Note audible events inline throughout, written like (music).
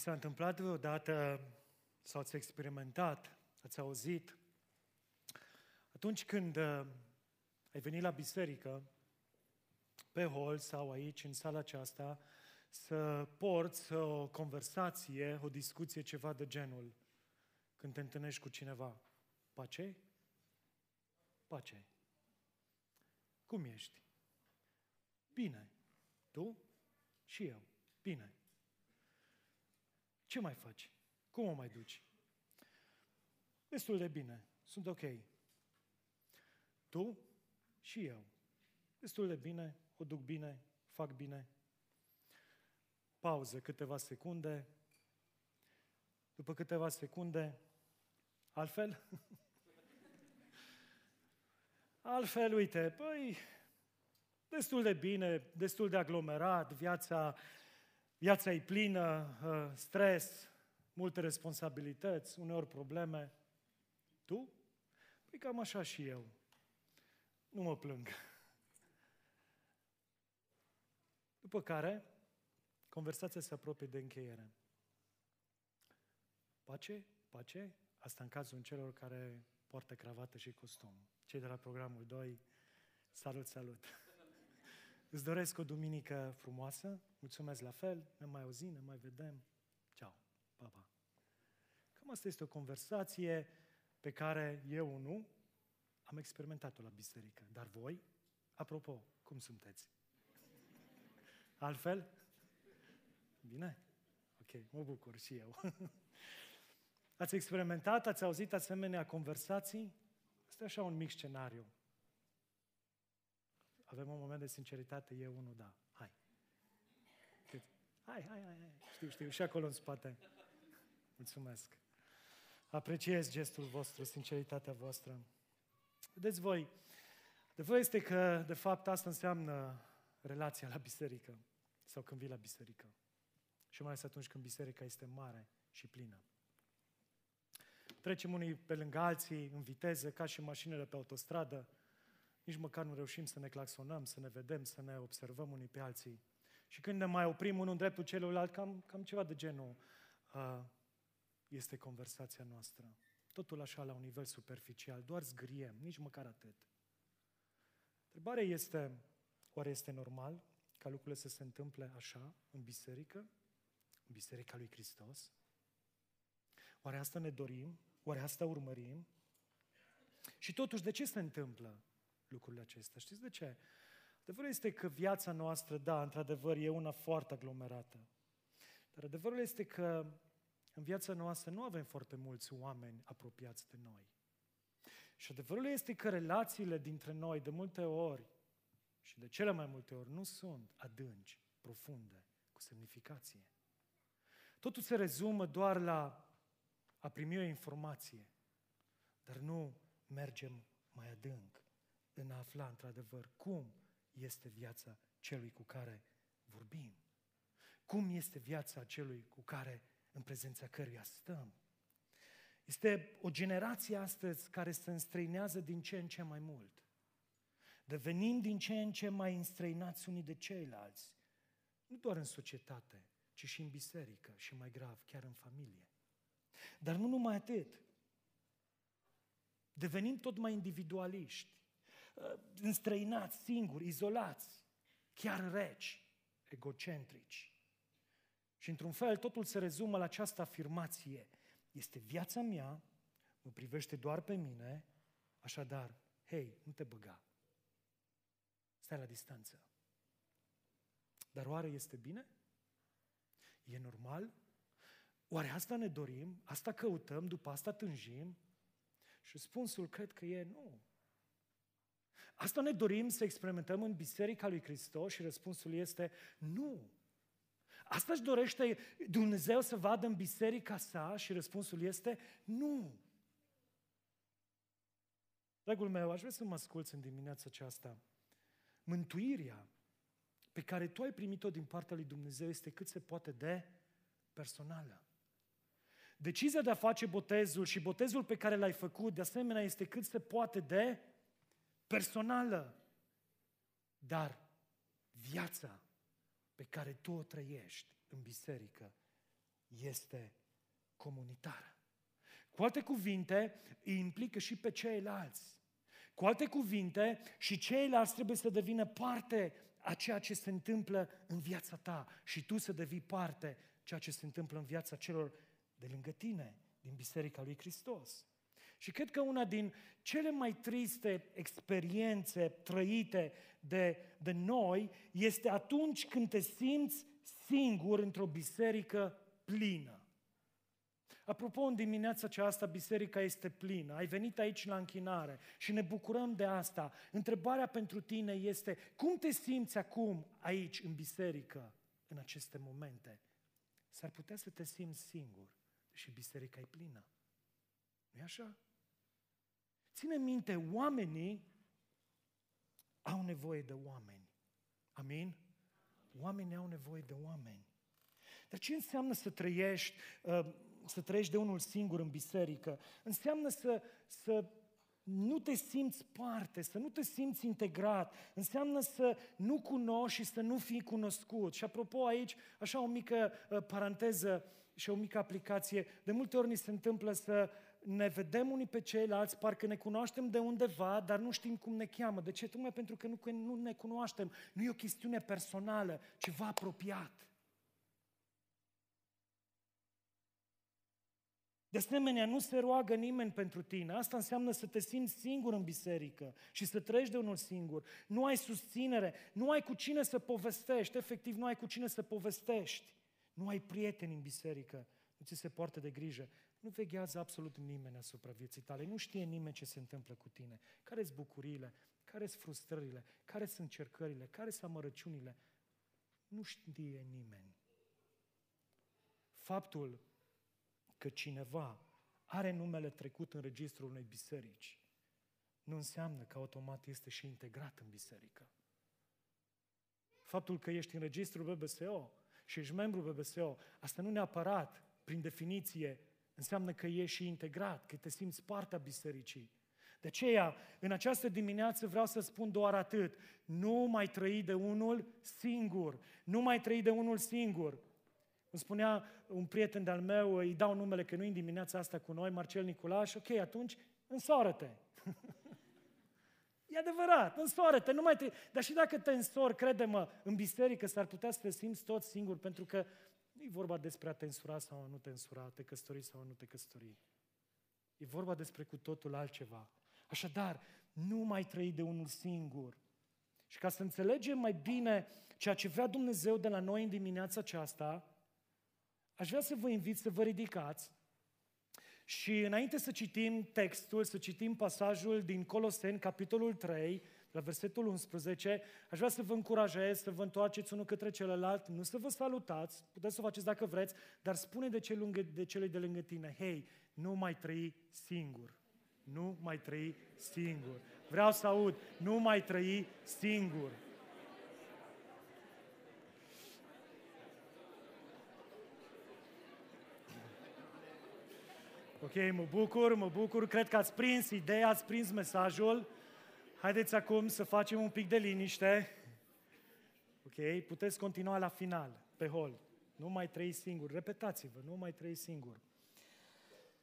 s-a întâmplat vreodată sau ați experimentat, ați auzit, atunci când uh, ai venit la biserică, pe hol sau aici, în sala aceasta, să porți o conversație, o discuție, ceva de genul, când te întâlnești cu cineva. Pace? Pace. Cum ești? Bine. Tu? Și eu. Bine. Ce mai faci? Cum o mai duci? Destul de bine. Sunt ok. Tu și eu. Destul de bine, o duc bine, fac bine. Pauză câteva secunde. După câteva secunde, altfel? (laughs) altfel, uite, păi, destul de bine, destul de aglomerat, viața, viața e plină, uh, stres, multe responsabilități, uneori probleme. Tu? Păi cam așa și eu. Nu mă plâng. După care, conversația se apropie de încheiere. Pace? Pace? Asta în cazul celor care poartă cravată și costum. Cei de la programul 2, salut, salut! Îți doresc o duminică frumoasă, mulțumesc la fel, ne mai auzim, ne mai vedem. Ciao, pa, pa! Cam asta este o conversație pe care eu nu am experimentat-o la biserică. Dar voi, apropo, cum sunteți? Altfel? Bine? Ok, mă bucur și eu. (laughs) ați experimentat, ați auzit asemenea conversații? Este așa un mic scenariu. Avem un moment de sinceritate, eu unul da. Hai. Hai, hai, hai, hai. Știu, știu, și acolo în spate. Mulțumesc. Apreciez gestul vostru, sinceritatea voastră. Vedeți voi, de voi este că, de fapt, asta înseamnă relația la biserică sau când vii la biserică. Și mai ales atunci când biserica este mare și plină. Trecem unii pe lângă alții în viteză, ca și mașinile pe autostradă. Nici măcar nu reușim să ne claxonăm, să ne vedem, să ne observăm unii pe alții. Și când ne mai oprim unul în dreptul celuilalt, cam, cam ceva de genul uh, este conversația noastră. Totul așa la un nivel superficial, doar zgriem, nici măcar atât. Întrebarea este, oare este normal ca lucrurile să se întâmple așa în biserică, în biserica lui Hristos? Oare asta ne dorim? Oare asta urmărim? Și totuși, de ce se întâmplă lucrurile acestea? Știți de ce? Adevărul este că viața noastră, da, într-adevăr, e una foarte aglomerată. Dar adevărul este că în viața noastră nu avem foarte mulți oameni apropiați de noi. Și adevărul este că relațiile dintre noi de multe ori și de cele mai multe ori nu sunt adânci, profunde, cu semnificație. Totul se rezumă doar la a primi o informație, dar nu mergem mai adânc în a afla într-adevăr cum este viața celui cu care vorbim. Cum este viața celui cu care în prezența căruia stăm. Este o generație astăzi care se înstrăinează din ce în ce mai mult. Devenim din ce în ce mai înstrăinați unii de ceilalți. Nu doar în societate, ci și în biserică și mai grav, chiar în familie. Dar nu numai atât. Devenim tot mai individualiști, uh, înstrăinați, singuri, izolați, chiar reci, egocentrici. Și într-un fel totul se rezumă la această afirmație. Este viața mea, mă privește doar pe mine, așadar, hei, nu te băga. Stai la distanță. Dar oare este bine? E normal? Oare asta ne dorim? Asta căutăm? După asta tânjim? Și răspunsul cred că e nu. Asta ne dorim să experimentăm în Biserica lui Hristos și răspunsul este nu. Asta își dorește Dumnezeu să vadă în biserica sa și răspunsul este nu. Dragul meu, aș vrea să mă asculți în dimineața aceasta. Mântuirea pe care tu ai primit-o din partea lui Dumnezeu este cât se poate de personală. Decizia de a face botezul și botezul pe care l-ai făcut, de asemenea, este cât se poate de personală. Dar viața pe care tu o trăiești în biserică este comunitară. Cu alte cuvinte, îi implică și pe ceilalți. Cu alte cuvinte, și ceilalți trebuie să devină parte a ceea ce se întâmplă în viața ta și tu să devii parte ceea ce se întâmplă în viața celor de lângă tine, din Biserica lui Hristos. Și cred că una din cele mai triste experiențe trăite de, de noi este atunci când te simți singur într-o biserică plină. Apropo, în dimineața aceasta biserica este plină. Ai venit aici la închinare și ne bucurăm de asta. Întrebarea pentru tine este, cum te simți acum aici în biserică, în aceste momente? S-ar putea să te simți singur și biserica e plină. nu e așa? Ține minte, oamenii au nevoie de oameni. Amin? Oamenii au nevoie de oameni. Dar ce înseamnă să trăiești, uh, să trăiești de unul singur în biserică? Înseamnă să, să nu te simți parte, să nu te simți integrat. Înseamnă să nu cunoști și să nu fii cunoscut. Și apropo aici, așa o mică uh, paranteză și o mică aplicație, de multe ori ni se întâmplă să ne vedem unii pe ceilalți, parcă ne cunoaștem de undeva, dar nu știm cum ne cheamă. De ce? Tocmai pentru că nu, nu ne cunoaștem. Nu e o chestiune personală, ceva apropiat. De asemenea, nu se roagă nimeni pentru tine. Asta înseamnă să te simți singur în biserică și să trăiești de unul singur. Nu ai susținere, nu ai cu cine să povestești, efectiv nu ai cu cine să povestești. Nu ai prieteni în biserică, nu ți se poartă de grijă. Nu veghează absolut nimeni asupra vieții tale. Nu știe nimeni ce se întâmplă cu tine. Care sunt bucuriile? Care sunt frustrările? Care sunt încercările? Care sunt amărăciunile? Nu știe nimeni. Faptul că cineva are numele trecut în registrul unei biserici nu înseamnă că automat este și integrat în biserică. Faptul că ești în registrul BBSO și ești membru BBSO, asta nu neapărat, prin definiție, Înseamnă că ești și integrat, că te simți partea bisericii. De aceea, în această dimineață vreau să spun doar atât. Nu mai trăi de unul singur. Nu mai trăi de unul singur. Îmi spunea un prieten de-al meu, îi dau numele că nu în dimineața asta cu noi, Marcel Nicolaș, ok, atunci însoară-te. (laughs) e adevărat, însoară-te, nu mai te... Dar și dacă te însori, crede-mă, în biserică s-ar putea să te simți tot singur, pentru că nu e vorba despre a te însura sau a nu te însura, a te căsători sau a nu te căsători. E vorba despre cu totul altceva. Așadar, nu mai trăi de unul singur. Și ca să înțelegem mai bine ceea ce vrea Dumnezeu de la noi în dimineața aceasta, aș vrea să vă invit să vă ridicați și înainte să citim textul, să citim pasajul din Coloseni, capitolul 3, la versetul 11, aș vrea să vă încurajez să vă întoarceți unul către celălalt, nu să vă salutați, puteți să o faceți dacă vreți, dar spune de, cel lângă, de cele de lângă tine, hei, nu mai trăi singur. Nu mai trăi singur. Vreau să aud, nu mai trăi singur. Ok, mă bucur, mă bucur, cred că ați prins ideea, ați prins mesajul. Haideți acum să facem un pic de liniște. Ok? Puteți continua la final, pe hol. Nu mai trăi singur. Repetați-vă, nu mai trăi singur.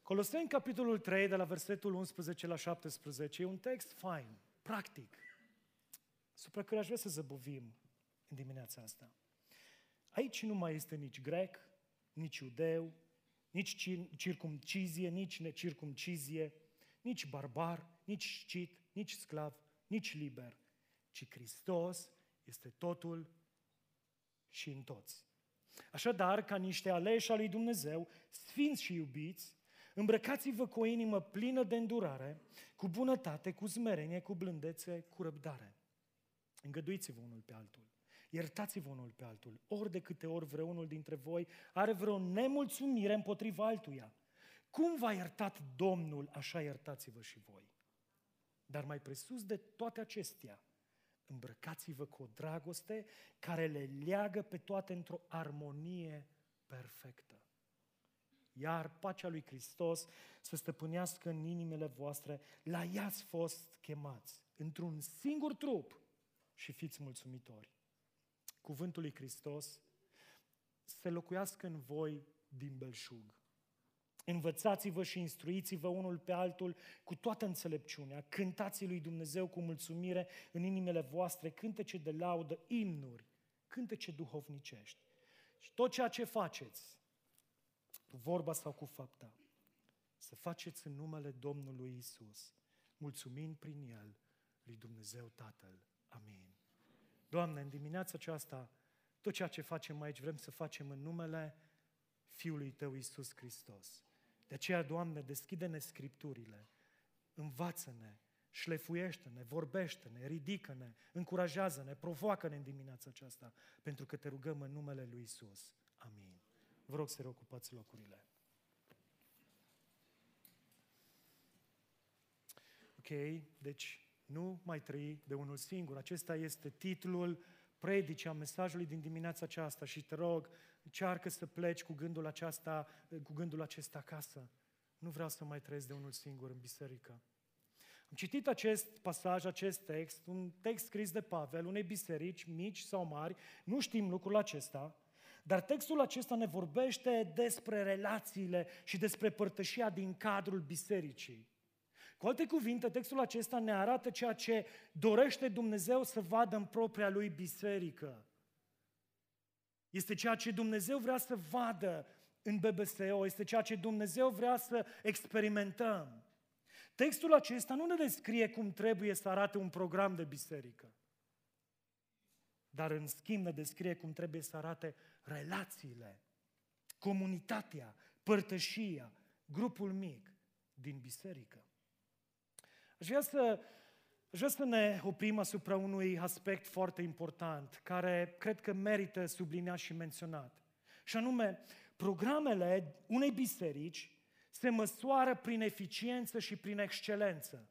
Coloseni, capitolul 3, de la versetul 11 la 17, e un text fain, practic, supra care aș vrea să zăbovim în dimineața asta. Aici nu mai este nici grec, nici iudeu, nici circumcizie, nici necircumcizie, nici barbar, nici scit, nici sclav, nici liber, ci Hristos este totul și în toți. Așadar, ca niște aleși al lui Dumnezeu, sfinți și iubiți, îmbrăcați-vă cu o inimă plină de îndurare, cu bunătate, cu smerenie, cu blândețe, cu răbdare. Îngăduiți-vă unul pe altul. Iertați-vă unul pe altul. Ori de câte ori vreunul dintre voi are vreo nemulțumire împotriva altuia. Cum v-a iertat Domnul, așa iertați-vă și voi. Dar mai presus de toate acestea, îmbrăcați-vă cu o dragoste care le leagă pe toate într-o armonie perfectă. Iar pacea lui Hristos să stăpânească în inimile voastre, la ea ați fost chemați, într-un singur trup și fiți mulțumitori. Cuvântul lui Hristos să locuiască în voi din belșug. Învățați-vă și instruiți-vă unul pe altul cu toată înțelepciunea. Cântați lui Dumnezeu cu mulțumire în inimile voastre, cântece de laudă, imnuri, cântece duhovnicești. Și tot ceea ce faceți, cu vorba sau cu fapta, să faceți în numele Domnului Isus, mulțumind prin El lui Dumnezeu Tatăl. Amin. Doamne, în dimineața aceasta, tot ceea ce facem aici vrem să facem în numele Fiului Tău Isus Hristos. De aceea, Doamne, deschide-ne Scripturile, învață-ne, șlefuiește-ne, vorbește-ne, ridică-ne, încurajează-ne, provoacă-ne în dimineața aceasta, pentru că te rugăm în numele Lui Isus. Amin. Vă rog să reocupați locurile. Ok, deci nu mai trăi de unul singur. Acesta este titlul predicii a mesajului din dimineața aceasta și te rog, încearcă să pleci cu gândul, aceasta, cu gândul acesta acasă. Nu vreau să mai trăiesc de unul singur în biserică. Am citit acest pasaj, acest text, un text scris de Pavel, unei biserici mici sau mari, nu știm lucrul acesta, dar textul acesta ne vorbește despre relațiile și despre părtășia din cadrul bisericii. Cu alte cuvinte, textul acesta ne arată ceea ce dorește Dumnezeu să vadă în propria lui biserică. Este ceea ce Dumnezeu vrea să vadă în BBSO, este ceea ce Dumnezeu vrea să experimentăm. Textul acesta nu ne descrie cum trebuie să arate un program de biserică, dar în schimb ne descrie cum trebuie să arate relațiile, comunitatea, părtășia, grupul mic din biserică. Aș vrea să, aș vrea să ne oprim asupra unui aspect foarte important, care cred că merită subliniat și menționat. Și anume, programele unei biserici se măsoară prin eficiență și prin excelență.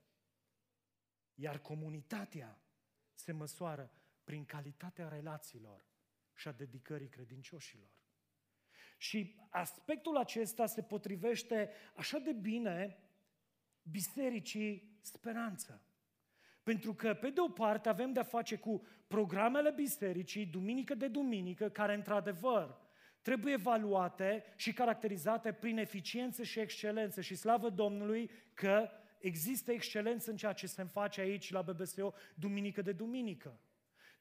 Iar comunitatea se măsoară prin calitatea relațiilor și a dedicării credincioșilor. Și aspectul acesta se potrivește așa de bine bisericii speranță. Pentru că, pe de o parte, avem de-a face cu programele bisericii, duminică de duminică, care, într-adevăr, trebuie evaluate și caracterizate prin eficiență și excelență. Și slavă Domnului că există excelență în ceea ce se face aici la BBSO duminică de duminică.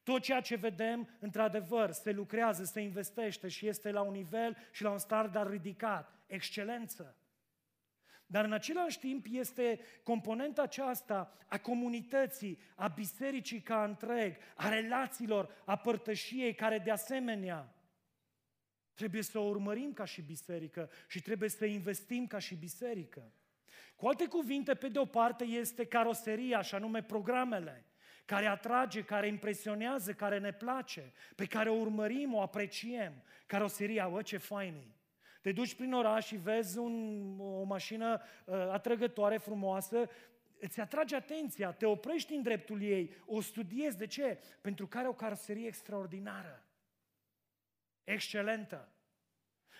Tot ceea ce vedem, într-adevăr, se lucrează, se investește și este la un nivel și la un standard ridicat. Excelență. Dar în același timp este componenta aceasta a comunității, a bisericii ca întreg, a relațiilor, a părtășiei, care de asemenea trebuie să o urmărim ca și biserică și trebuie să investim ca și biserică. Cu alte cuvinte, pe de o parte este caroseria, și anume programele, care atrage, care impresionează, care ne place, pe care o urmărim, o apreciem. Caroseria, bă, ce fain e. Te duci prin oraș și vezi un, o mașină uh, atrăgătoare, frumoasă, îți atrage atenția, te oprești în dreptul ei, o studiezi. De ce? Pentru că are o caroserie extraordinară, excelentă.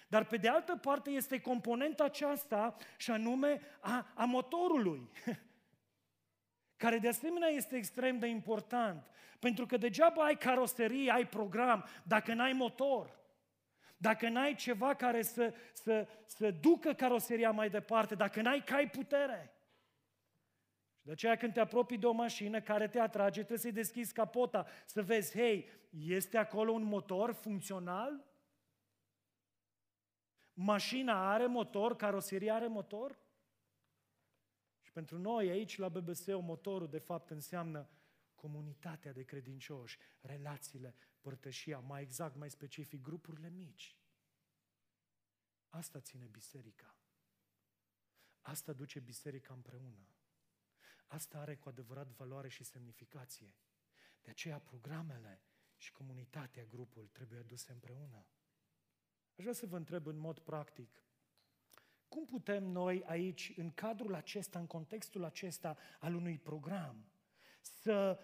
Dar pe de altă parte este componenta aceasta și anume a, a motorului, (laughs) care de asemenea este extrem de important. Pentru că degeaba ai caroserie, ai program, dacă n-ai motor. Dacă n-ai ceva care să, să, să ducă caroseria mai departe, dacă n-ai cai putere. Și de aceea când te apropii de o mașină care te atrage, trebuie să-i deschizi capota, să vezi, hei, este acolo un motor funcțional? Mașina are motor, caroseria are motor? Și pentru noi aici la BBC motorul de fapt înseamnă comunitatea de credincioși, relațiile, părtășia, mai exact, mai specific, grupurile mici. Asta ține biserica. Asta duce biserica împreună. Asta are cu adevărat valoare și semnificație. De aceea programele și comunitatea, grupul, trebuie aduse împreună. Aș vrea să vă întreb în mod practic, cum putem noi aici, în cadrul acesta, în contextul acesta al unui program, să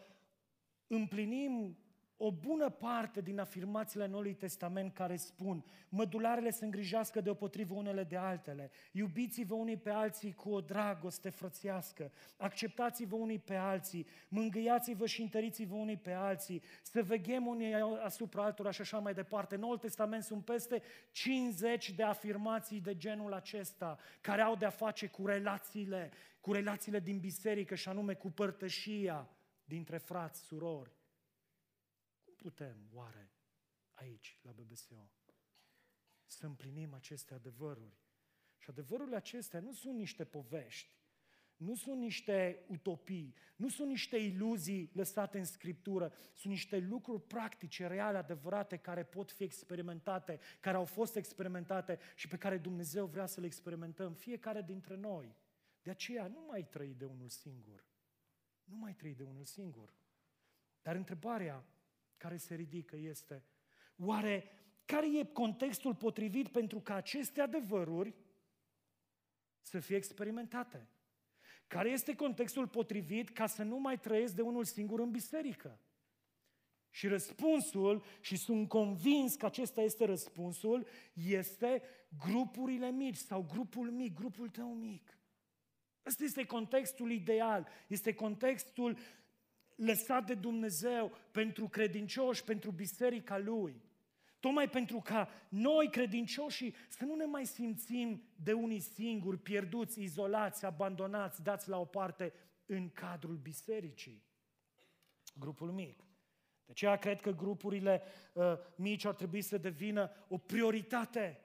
împlinim o bună parte din afirmațiile Noului Testament care spun mădularele să îngrijească deopotrivă unele de altele, iubiți-vă unii pe alții cu o dragoste frățească, acceptați-vă unii pe alții, mângâiați-vă și întăriți-vă unii pe alții, să veghem unii asupra altora și așa mai departe. Noul Testament sunt peste 50 de afirmații de genul acesta, care au de-a face cu relațiile, cu relațiile din biserică și anume cu părtășia dintre frați, surori putem, oare, aici, la BBSO, să împlinim aceste adevăruri? Și adevărurile acestea nu sunt niște povești, nu sunt niște utopii, nu sunt niște iluzii lăsate în Scriptură, sunt niște lucruri practice, reale, adevărate, care pot fi experimentate, care au fost experimentate și pe care Dumnezeu vrea să le experimentăm, fiecare dintre noi. De aceea nu mai trăi de unul singur. Nu mai trăi de unul singur. Dar întrebarea care se ridică este, oare care e contextul potrivit pentru ca aceste adevăruri să fie experimentate? Care este contextul potrivit ca să nu mai trăiesc de unul singur în biserică? Și răspunsul, și sunt convins că acesta este răspunsul, este grupurile mici sau grupul mic, grupul tău mic. Ăsta este contextul ideal, este contextul lăsat de Dumnezeu pentru credincioși, pentru biserica Lui. Tocmai pentru ca noi, credincioșii, să nu ne mai simțim de unii singuri, pierduți, izolați, abandonați, dați la o parte în cadrul bisericii. Grupul mic. De aceea cred că grupurile uh, mici ar trebui să devină o prioritate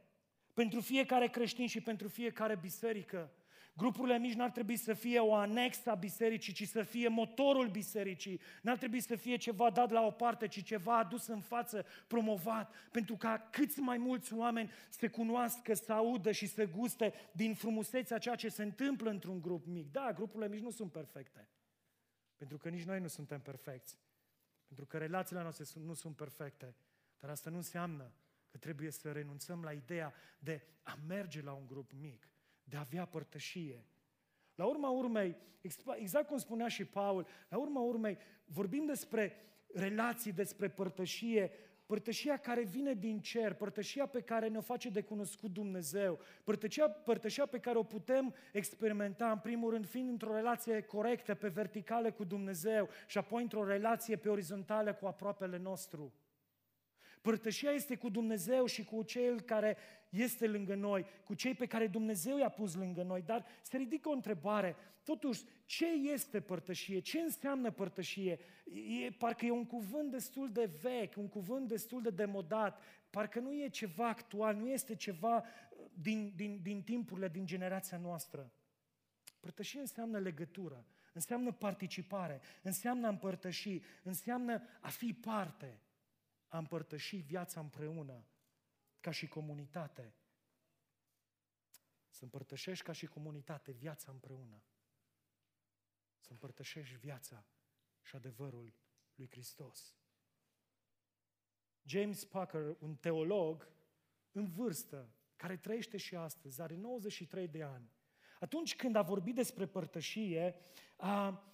pentru fiecare creștin și pentru fiecare biserică. Grupurile mici n-ar trebui să fie o anexă a bisericii, ci să fie motorul bisericii. N-ar trebui să fie ceva dat la o parte, ci ceva adus în față, promovat, pentru ca câți mai mulți oameni să cunoască, să audă și să guste din frumusețea ceea ce se întâmplă într-un grup mic. Da, grupurile mici nu sunt perfecte. Pentru că nici noi nu suntem perfecți. Pentru că relațiile noastre nu sunt perfecte. Dar asta nu înseamnă că trebuie să renunțăm la ideea de a merge la un grup mic de a avea părtășie. La urma urmei, exact cum spunea și Paul, la urma urmei vorbim despre relații, despre părtășie, părtășia care vine din cer, părtășia pe care ne-o face de cunoscut Dumnezeu, părtășia, părtășia pe care o putem experimenta, în primul rând, fiind într-o relație corectă, pe verticală cu Dumnezeu și apoi într-o relație pe orizontală cu aproapele nostru. Părtășia este cu Dumnezeu și cu cel care este lângă noi, cu cei pe care Dumnezeu i-a pus lângă noi. Dar se ridică o întrebare, totuși, ce este părtășie? Ce înseamnă părtășie? E, parcă e un cuvânt destul de vechi, un cuvânt destul de demodat, parcă nu e ceva actual, nu este ceva din, din, din timpurile, din generația noastră. Părtășie înseamnă legătură, înseamnă participare, înseamnă a împărtăși, înseamnă a fi parte a împărtăși viața împreună, ca și comunitate. Să împărtășești ca și comunitate viața împreună. Să împărtășești viața și adevărul lui Hristos. James Packer, un teolog în vârstă, care trăiește și astăzi, are 93 de ani. Atunci când a vorbit despre părtășie, a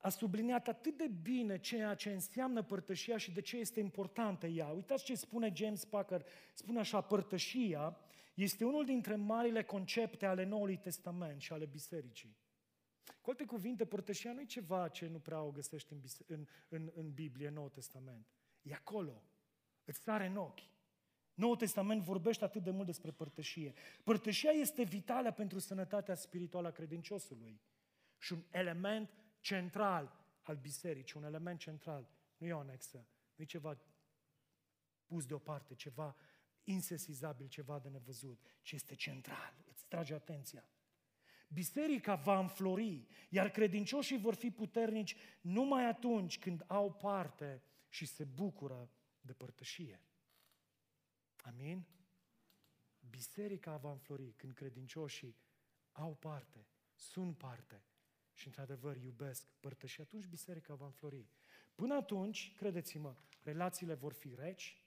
a subliniat atât de bine ceea ce înseamnă părtășia și de ce este importantă ea. Uitați ce spune James Packer. Spune așa, părtășia este unul dintre marile concepte ale Noului Testament și ale Bisericii. Cu alte cuvinte, părtășia nu e ceva ce nu prea o găsești în, în, în, în Biblie, în Noul Testament. E acolo. Îți sare în ochi. Noul Testament vorbește atât de mult despre părtășie. Părtășia este vitală pentru sănătatea spirituală a credinciosului și un element central al bisericii, un element central. Nu e o anexă, nu e ceva pus deoparte, ceva insesizabil, ceva de nevăzut, ci este central, îți trage atenția. Biserica va înflori, iar credincioșii vor fi puternici numai atunci când au parte și se bucură de părtășie. Amin? Biserica va înflori când credincioșii au parte, sunt parte și într-adevăr iubesc părtăși, atunci biserica va înflori. Până atunci, credeți-mă, relațiile vor fi reci,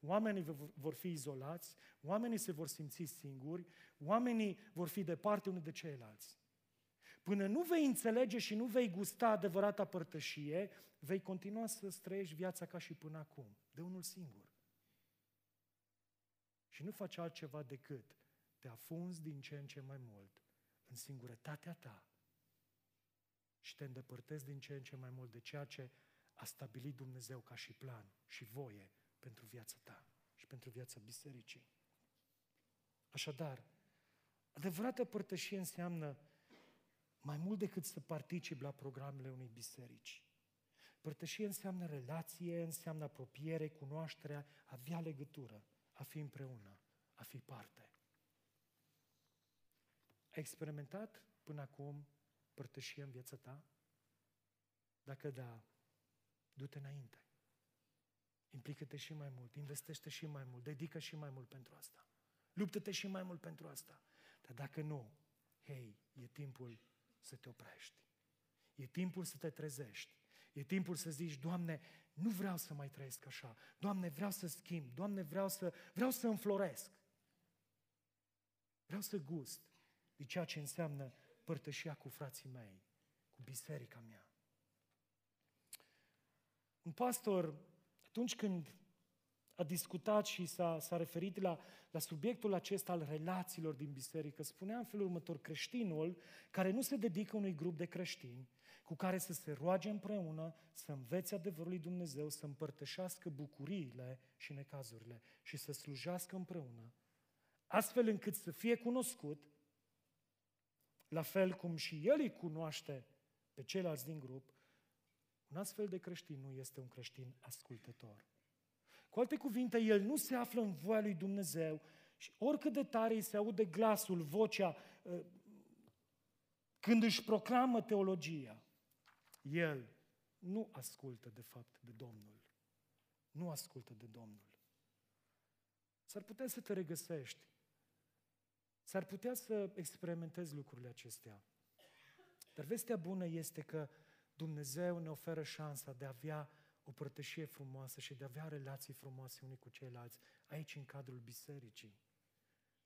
oamenii vor fi izolați, oamenii se vor simți singuri, oamenii vor fi departe unii de ceilalți. Până nu vei înțelege și nu vei gusta adevărata părtășie, vei continua să străiești viața ca și până acum, de unul singur. Și nu faci altceva decât te afunzi din ce în ce mai mult în singurătatea ta și te îndepărtezi din ce în ce mai mult de ceea ce a stabilit Dumnezeu ca și plan și voie pentru viața ta și pentru viața bisericii. Așadar, adevărată părtășie înseamnă mai mult decât să participi la programele unei biserici. Părtășie înseamnă relație, înseamnă apropiere, cunoașterea, avea legătură, a fi împreună, a fi parte. Ai experimentat până acum părtășie în viața ta? Dacă da, du-te înainte. Implică-te și mai mult, investește și mai mult, dedică și mai mult pentru asta. Luptă-te și mai mult pentru asta. Dar dacă nu, hei, e timpul să te oprești. E timpul să te trezești. E timpul să zici, Doamne, nu vreau să mai trăiesc așa. Doamne, vreau să schimb. Doamne, vreau să, vreau să înfloresc. Vreau să gust de ceea ce înseamnă părtășia cu frații mei, cu biserica mea. Un pastor, atunci când a discutat și s-a, s-a referit la, la subiectul acesta al relațiilor din biserică, spunea în felul următor, creștinul care nu se dedică unui grup de creștini, cu care să se roage împreună, să învețe adevărul lui Dumnezeu, să împărtășească bucuriile și necazurile și să slujească împreună, astfel încât să fie cunoscut, la fel cum și el îi cunoaște pe ceilalți din grup, un astfel de creștin nu este un creștin ascultător. Cu alte cuvinte, el nu se află în voia lui Dumnezeu și oricât de tare îi se aude glasul, vocea, ă, când își proclamă teologia, el nu ascultă de fapt de Domnul. Nu ascultă de Domnul. S-ar putea să te regăsești. S-ar putea să experimentezi lucrurile acestea. Dar vestea bună este că Dumnezeu ne oferă șansa de a avea o părtășie frumoasă și de a avea relații frumoase unii cu ceilalți aici în cadrul bisericii.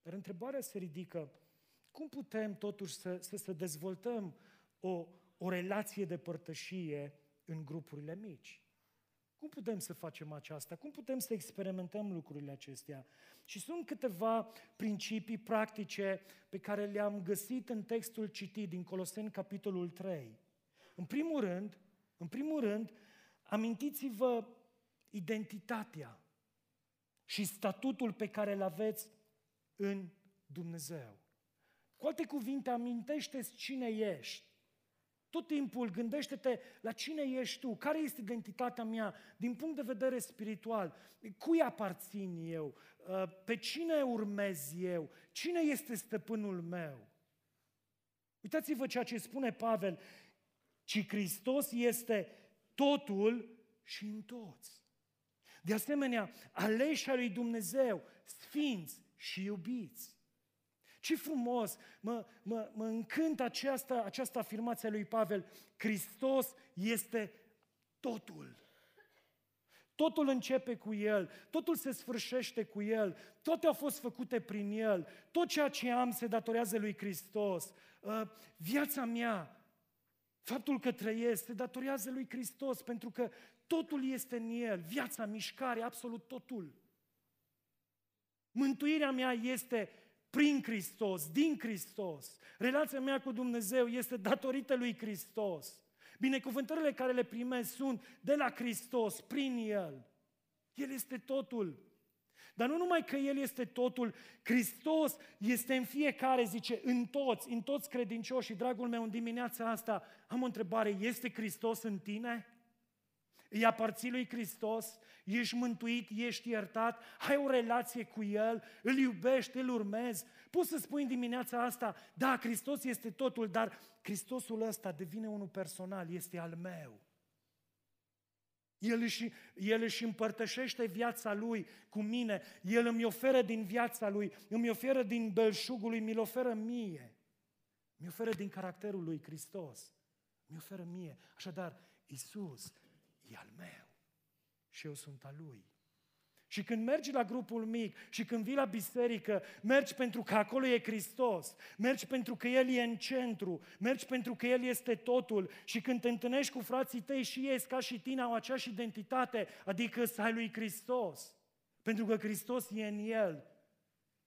Dar întrebarea se ridică, cum putem totuși să, să, să dezvoltăm o, o relație de părtășie în grupurile mici? Cum putem să facem aceasta? Cum putem să experimentăm lucrurile acestea? Și sunt câteva principii practice pe care le-am găsit în textul citit din Coloseni, capitolul 3. În primul rând, în primul rând, amintiți-vă identitatea și statutul pe care îl aveți în Dumnezeu. Cu alte cuvinte, amintește-ți cine ești. Tot timpul gândește-te la cine ești tu, care este identitatea mea din punct de vedere spiritual, cui aparțin eu, uh, pe cine urmez eu, cine este stăpânul meu. Uitați-vă ceea ce spune Pavel, ci Hristos este totul și în toți. De asemenea, aleși lui Dumnezeu, sfinți și iubiți. Ce frumos! Mă, mă, mă încântă această, această afirmație a lui Pavel. Hristos este totul. Totul începe cu El, totul se sfârșește cu El, toate au fost făcute prin El, tot ceea ce am se datorează lui Hristos. Uh, viața mea, faptul că trăiesc, se datorează lui Hristos, pentru că totul este în El, viața, mișcare, absolut totul. Mântuirea mea este prin Hristos, din Hristos. Relația mea cu Dumnezeu este datorită lui Hristos. Binecuvântările care le primesc sunt de la Hristos, prin El. El este totul. Dar nu numai că El este totul, Hristos este în fiecare, zice, în toți, în toți credincioși. Și, dragul meu, în dimineața asta am o întrebare, este Hristos în tine? Îi aparții lui Hristos, ești mântuit, ești iertat, ai o relație cu El, îl iubești, îl urmezi. Poți să spui în dimineața asta, da, Hristos este totul, dar Hristosul ăsta devine unul personal, este al meu. El își, el își împărtășește viața Lui cu mine, El îmi oferă din viața Lui, îmi oferă din belșugul Lui, mi-l oferă mie. Mi oferă din caracterul Lui Hristos. Mi oferă mie. Așadar, Isus e al meu și eu sunt al lui. Și când mergi la grupul mic și când vii la biserică, mergi pentru că acolo e Hristos, mergi pentru că El e în centru, mergi pentru că El este totul și când te întâlnești cu frații tăi și ei ca și tine au aceeași identitate, adică să ai lui Hristos. Pentru că Hristos e în El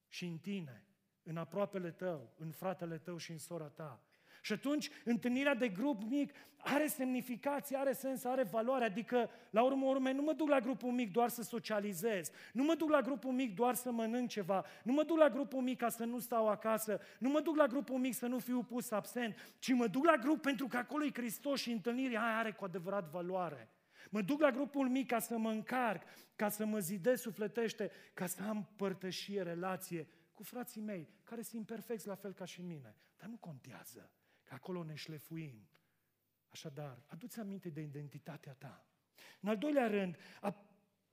și în tine, în aproapele tău, în fratele tău și în sora ta. Și atunci, întâlnirea de grup mic are semnificație, are sens, are valoare. Adică, la urmă urme, nu mă duc la grupul mic doar să socializez, nu mă duc la grupul mic doar să mănânc ceva, nu mă duc la grupul mic ca să nu stau acasă, nu mă duc la grupul mic să nu fiu pus absent, ci mă duc la grup pentru că acolo e Hristos și întâlnirea aia are cu adevărat valoare. Mă duc la grupul mic ca să mă încarc, ca să mă zidesc sufletește, ca să am părtășie, relație cu frații mei, care sunt imperfecți la fel ca și mine. Dar nu contează, că acolo ne șlefuim. Așadar, aduți aminte de identitatea ta. În al doilea rând,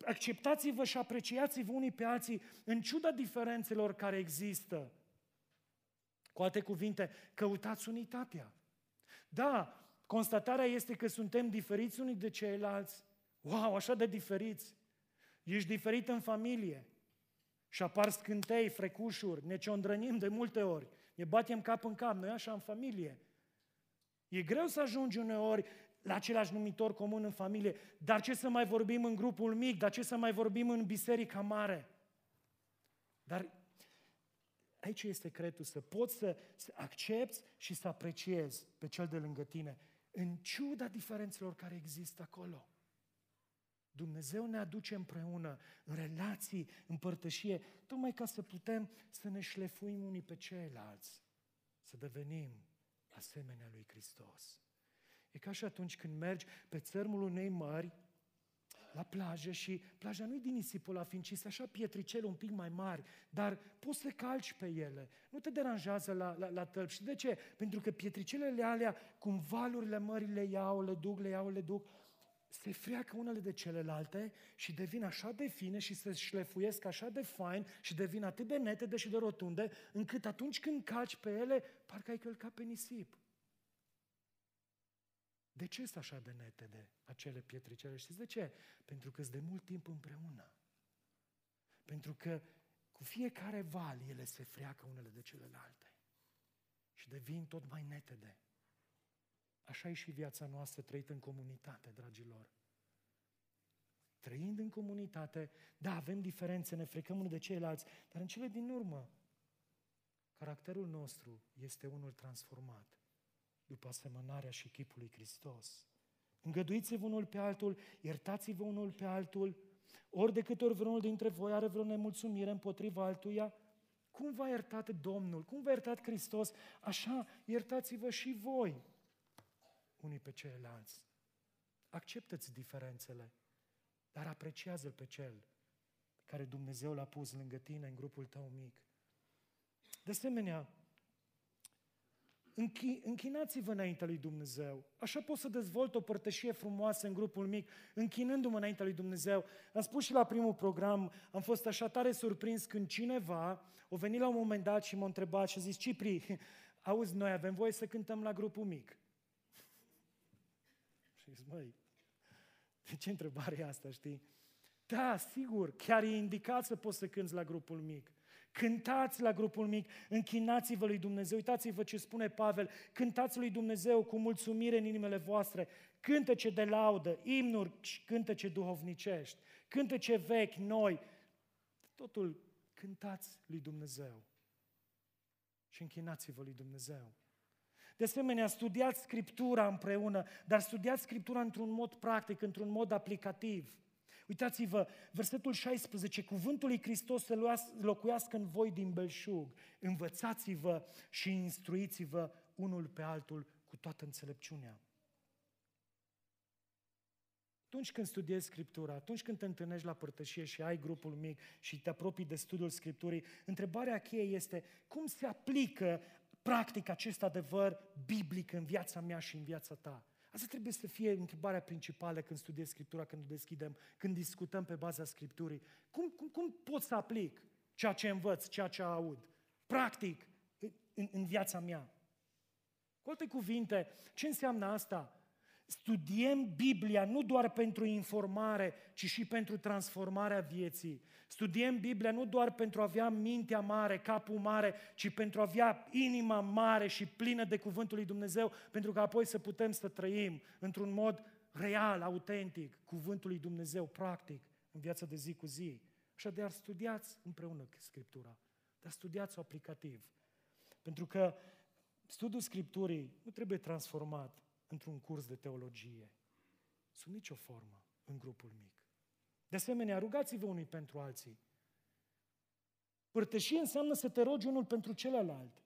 acceptați-vă și apreciați-vă unii pe alții în ciuda diferențelor care există. Cu alte cuvinte, căutați unitatea. Da, constatarea este că suntem diferiți unii de ceilalți. Wow, așa de diferiți. Ești diferit în familie. Și apar scântei, frecușuri, ne ciondrănim de multe ori. Ne batem cap în cap, noi așa în familie. E greu să ajungi uneori la același numitor comun în familie, dar ce să mai vorbim în grupul mic, dar ce să mai vorbim în biserica mare? Dar aici este secretul, să poți să, să accepti și să apreciezi pe cel de lângă tine, în ciuda diferențelor care există acolo. Dumnezeu ne aduce împreună, în relații, în părtășie, tocmai ca să putem să ne șlefuim unii pe ceilalți, să devenim asemenea lui Hristos. E ca și atunci când mergi pe țărmul unei mări, la plajă și plaja nu-i din nisipul la fin, ci așa pietricele un pic mai mari, dar poți să calci pe ele. Nu te deranjează la, la, la tălpi. Și de ce? Pentru că pietricelele alea, cum valurile mării le iau, le duc, le iau, le duc, se freacă unele de celelalte și devin așa de fine și se șlefuiesc așa de fain și devin atât de netede și de rotunde, încât atunci când calci pe ele, parcă ai călcat pe nisip. De ce sunt așa de netede acele pietricele? Știți de ce? Pentru că sunt de mult timp împreună. Pentru că cu fiecare val ele se freacă unele de celelalte și devin tot mai netede. Așa e și viața noastră trăită în comunitate, dragilor. Trăind în comunitate, da, avem diferențe, ne frecăm unul de ceilalți, dar în cele din urmă, caracterul nostru este unul transformat după asemănarea și chipul lui Hristos. Îngăduiți-vă unul pe altul, iertați-vă unul pe altul, ori de câte ori vreunul dintre voi are vreo nemulțumire împotriva altuia, cum v-a iertat Domnul, cum v-a iertat Hristos, așa iertați-vă și voi unii pe ceilalți. Acceptă-ți diferențele, dar apreciază pe cel care Dumnezeu l-a pus lângă tine în grupul tău mic. De asemenea, închi, închinați-vă înaintea lui Dumnezeu. Așa pot să dezvolt o părtășie frumoasă în grupul mic, închinându-mă înaintea lui Dumnezeu. Am spus și la primul program, am fost așa tare surprins când cineva a venit la un moment dat și m-a întrebat și a zis, Cipri, (laughs) auzi, noi avem voie să cântăm la grupul mic. Și zic, măi, de ce întrebare e asta, știi? Da, sigur, chiar e indicat să poți să cânți la grupul mic. Cântați la grupul mic, închinați-vă lui Dumnezeu. Uitați-vă ce spune Pavel, cântați lui Dumnezeu cu mulțumire în inimile voastre, cântece de laudă, imnuri și cântece duhovnicești, cântece vechi, noi, totul cântați lui Dumnezeu și închinați-vă lui Dumnezeu. De asemenea, studiați Scriptura împreună, dar studiați Scriptura într-un mod practic, într-un mod aplicativ. Uitați-vă, versetul 16, cuvântul lui Hristos să locuiască în voi din belșug. Învățați-vă și instruiți-vă unul pe altul cu toată înțelepciunea. Atunci când studiezi Scriptura, atunci când te întâlnești la părtășie și ai grupul mic și te apropii de studiul Scripturii, întrebarea cheie este cum se aplică practic acest adevăr biblic în viața mea și în viața ta? Asta trebuie să fie întrebarea principală când studiez Scriptura, când o deschidem, când discutăm pe baza Scripturii. Cum, cum, cum pot să aplic ceea ce învăț, ceea ce aud? Practic, în, în viața mea. Cu alte cuvinte, ce înseamnă asta? Studiem Biblia nu doar pentru informare, ci și pentru transformarea vieții. Studiem Biblia nu doar pentru a avea mintea mare, capul mare, ci pentru a avea inima mare și plină de Cuvântul lui Dumnezeu, pentru că apoi să putem să trăim într-un mod real, autentic, Cuvântul lui Dumnezeu, practic, în viața de zi cu zi. Așadar, studiați împreună Scriptura, dar studiați-o aplicativ. Pentru că studiul Scripturii nu trebuie transformat într-un curs de teologie, sub nicio formă, în grupul mic. De asemenea, rugați-vă unii pentru alții. Părtășie înseamnă să te rogi unul pentru celălalt.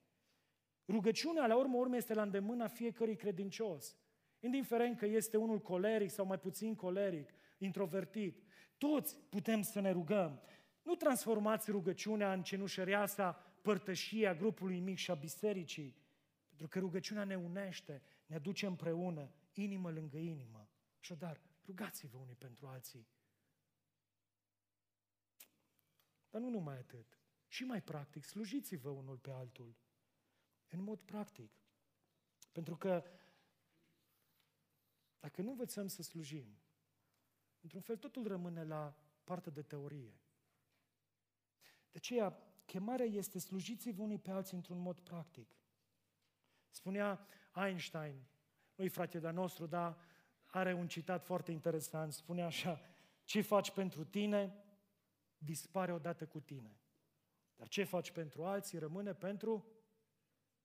Rugăciunea, la urmă urmă, este la îndemâna fiecărui credincios. Indiferent că este unul coleric sau mai puțin coleric, introvertit. Toți putem să ne rugăm. Nu transformați rugăciunea în cenușăreasa părtășia grupului mic și a bisericii, pentru că rugăciunea ne unește, ne aduce împreună, inimă lângă inimă. Așadar, rugați-vă unii pentru alții. Dar nu numai atât. Și mai practic, slujiți-vă unul pe altul. În mod practic. Pentru că dacă nu învățăm să slujim, într-un fel totul rămâne la partea de teorie. De aceea, chemarea este slujiți-vă unii pe alții într-un mod practic. Spunea Einstein, nu-i frate de nostru, dar are un citat foarte interesant, spune așa, ce faci pentru tine, dispare odată cu tine. Dar ce faci pentru alții rămâne pentru